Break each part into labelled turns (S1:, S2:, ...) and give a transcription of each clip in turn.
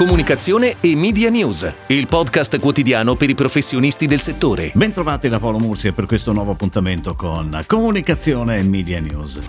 S1: comunicazione e media news, il podcast quotidiano per i professionisti del settore.
S2: Bentrovati da Paolo Mursia per questo nuovo appuntamento con Comunicazione e Media News.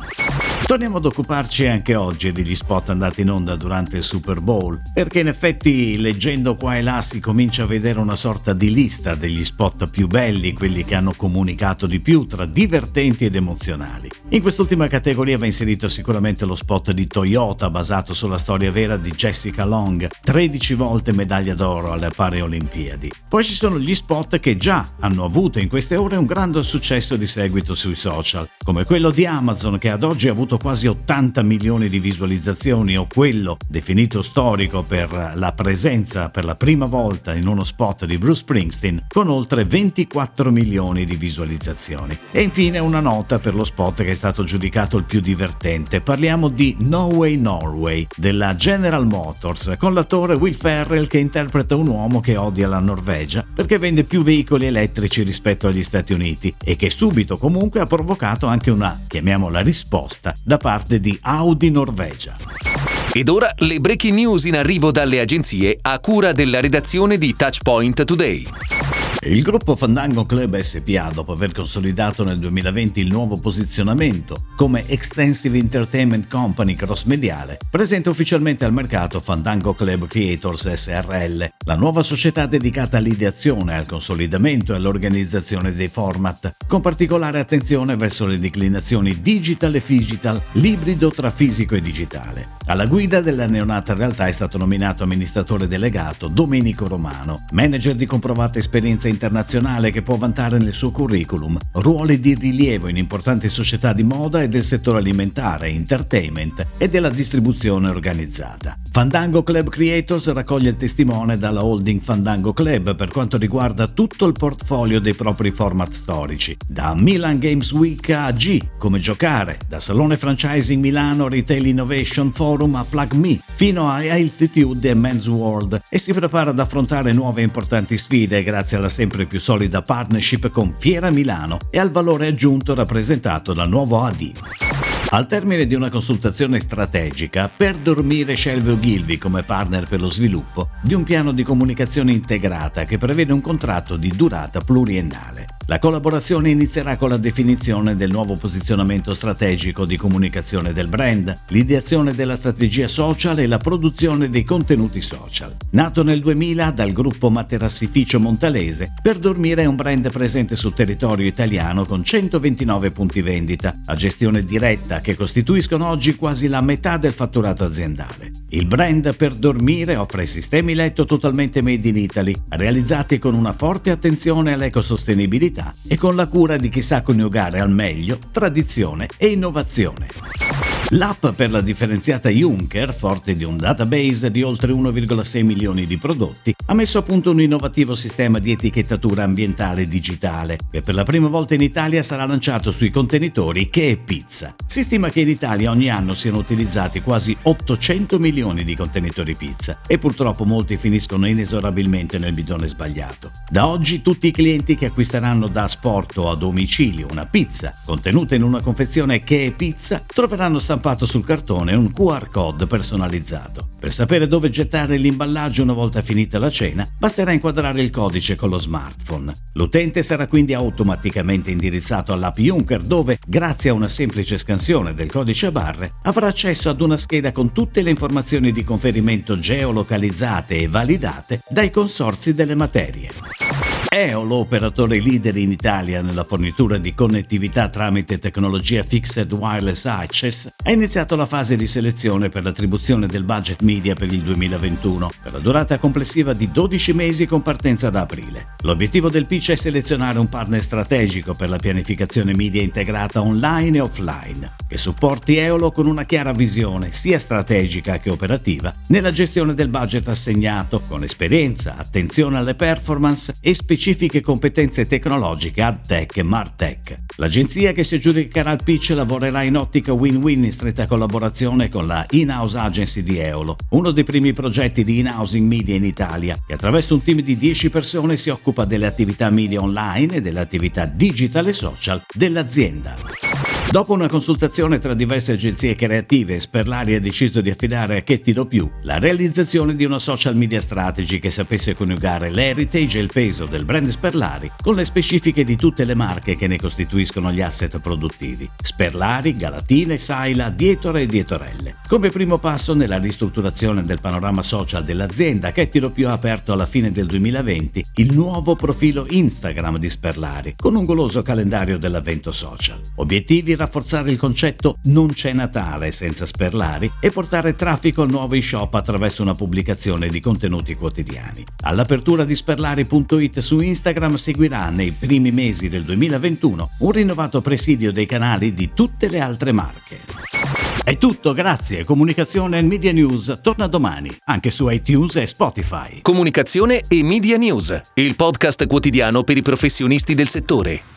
S2: Torniamo ad occuparci anche oggi degli spot andati in onda durante il Super Bowl, perché in effetti leggendo qua e là si comincia a vedere una sorta di lista degli spot più belli, quelli che hanno comunicato di più tra divertenti ed emozionali. In quest'ultima categoria va inserito sicuramente lo spot di Toyota basato sulla storia vera di Jessica Long, 13 volte medaglia d'oro alle Paralimpiadi. Poi ci sono gli spot che già hanno avuto in queste ore un grande successo di seguito sui social, come quello di Amazon che ad oggi ha avuto quasi 80 milioni di visualizzazioni o quello definito storico per la presenza per la prima volta in uno spot di Bruce Springsteen con oltre 24 milioni di visualizzazioni. E infine una nota per lo spot che è stato giudicato il più divertente. Parliamo di No Way Norway della General Motors con l'attore Will Ferrell che interpreta un uomo che odia la Norvegia perché vende più veicoli elettrici rispetto agli Stati Uniti e che subito comunque ha provocato anche una, chiamiamola risposta, da parte di Audi Norvegia.
S1: Ed ora le breaking news in arrivo dalle agenzie a cura della redazione di Touchpoint Today.
S2: Il gruppo Fandango Club SPA, dopo aver consolidato nel 2020 il nuovo posizionamento come Extensive Entertainment Company cross-mediale, presenta ufficialmente al mercato Fandango Club Creators SRL, la nuova società dedicata all'ideazione, al consolidamento e all'organizzazione dei format, con particolare attenzione verso le declinazioni digital e digital, l'ibrido tra fisico e digitale. Alla guida della neonata realtà è stato nominato amministratore delegato Domenico Romano, manager di comprovata esperienza internazionale che può vantare nel suo curriculum ruoli di rilievo in importanti società di moda e del settore alimentare, entertainment e della distribuzione organizzata. Fandango Club Creators raccoglie il testimone dalla holding Fandango Club per quanto riguarda tutto il portfolio dei propri format storici, da Milan Games Week a G, come giocare, da Salone Franchising Milano Retail Innovation Forum a Plug Me, fino a Altitude e Men's World, e si prepara ad affrontare nuove importanti sfide grazie alla sempre più solida partnership con Fiera Milano e al valore aggiunto rappresentato dal nuovo AD. Al termine di una consultazione strategica, per dormire scelse Ogilvy come partner per lo sviluppo di un piano di comunicazione integrata che prevede un contratto di durata pluriennale. La collaborazione inizierà con la definizione del nuovo posizionamento strategico di comunicazione del brand, l'ideazione della strategia social e la produzione dei contenuti social. Nato nel 2000 dal gruppo Materassificio Montalese, Per Dormire è un brand presente sul territorio italiano con 129 punti vendita, a gestione diretta che costituiscono oggi quasi la metà del fatturato aziendale. Il brand Per Dormire offre sistemi letto totalmente made in Italy, realizzati con una forte attenzione all'ecosostenibilità e con la cura di chi sa coniugare al meglio tradizione e innovazione. L'app per la differenziata Juncker, forte di un database di oltre 1,6 milioni di prodotti, ha messo a punto un innovativo sistema di etichettatura ambientale digitale che per la prima volta in Italia sarà lanciato sui contenitori che è pizza. Si stima che in Italia ogni anno siano utilizzati quasi 800 milioni di contenitori pizza e purtroppo molti finiscono inesorabilmente nel bidone sbagliato. Da oggi tutti i clienti che acquisteranno da asporto a domicilio una pizza contenuta in una confezione che è pizza troveranno stampato stampato sul cartone un QR code personalizzato. Per sapere dove gettare l'imballaggio una volta finita la cena, basterà inquadrare il codice con lo smartphone. L'utente sarà quindi automaticamente indirizzato all'app Juncker dove, grazie a una semplice scansione del codice a barre, avrà accesso ad una scheda con tutte le informazioni di conferimento geolocalizzate e validate dai consorzi delle materie. Eolo, operatore leader in Italia nella fornitura di connettività tramite tecnologia Fixed Wireless Access, ha iniziato la fase di selezione per l'attribuzione del budget media per il 2021, per la durata complessiva di 12 mesi con partenza da aprile. L'obiettivo del pitch è selezionare un partner strategico per la pianificazione media integrata online e offline, che supporti Eolo con una chiara visione sia strategica che operativa nella gestione del budget assegnato, con esperienza, attenzione alle performance e specificazioni specifiche competenze tecnologiche AdTech e MarTech. L'agenzia che si aggiudicherà il pitch lavorerà in ottica win-win in stretta collaborazione con la in-house agency di Eolo, uno dei primi progetti di in-housing media in Italia, che attraverso un team di 10 persone si occupa delle attività media online e delle attività digital e social dell'azienda. Dopo una consultazione tra diverse agenzie creative, Sperlari ha deciso di affidare a Che Tiro Più la realizzazione di una social media strategy che sapesse coniugare l'heritage e il peso del brand Sperlari con le specifiche di tutte le marche che ne costituiscono gli asset produttivi. Sperlari, Galatine, Saila, Dietore e Dietorelle. Come primo passo nella ristrutturazione del panorama social dell'azienda, Che Tiro Più ha aperto alla fine del 2020 il nuovo profilo Instagram di Sperlari con un goloso calendario dell'avvento social. Obiettivi rafforzare il concetto non c'è Natale senza sperlari e portare traffico al nuovo e-shop attraverso una pubblicazione di contenuti quotidiani. All'apertura di sperlari.it su Instagram seguirà nei primi mesi del 2021 un rinnovato presidio dei canali di tutte le altre marche. È tutto, grazie. Comunicazione e Media News torna domani, anche su iTunes e Spotify.
S1: Comunicazione e Media News, il podcast quotidiano per i professionisti del settore.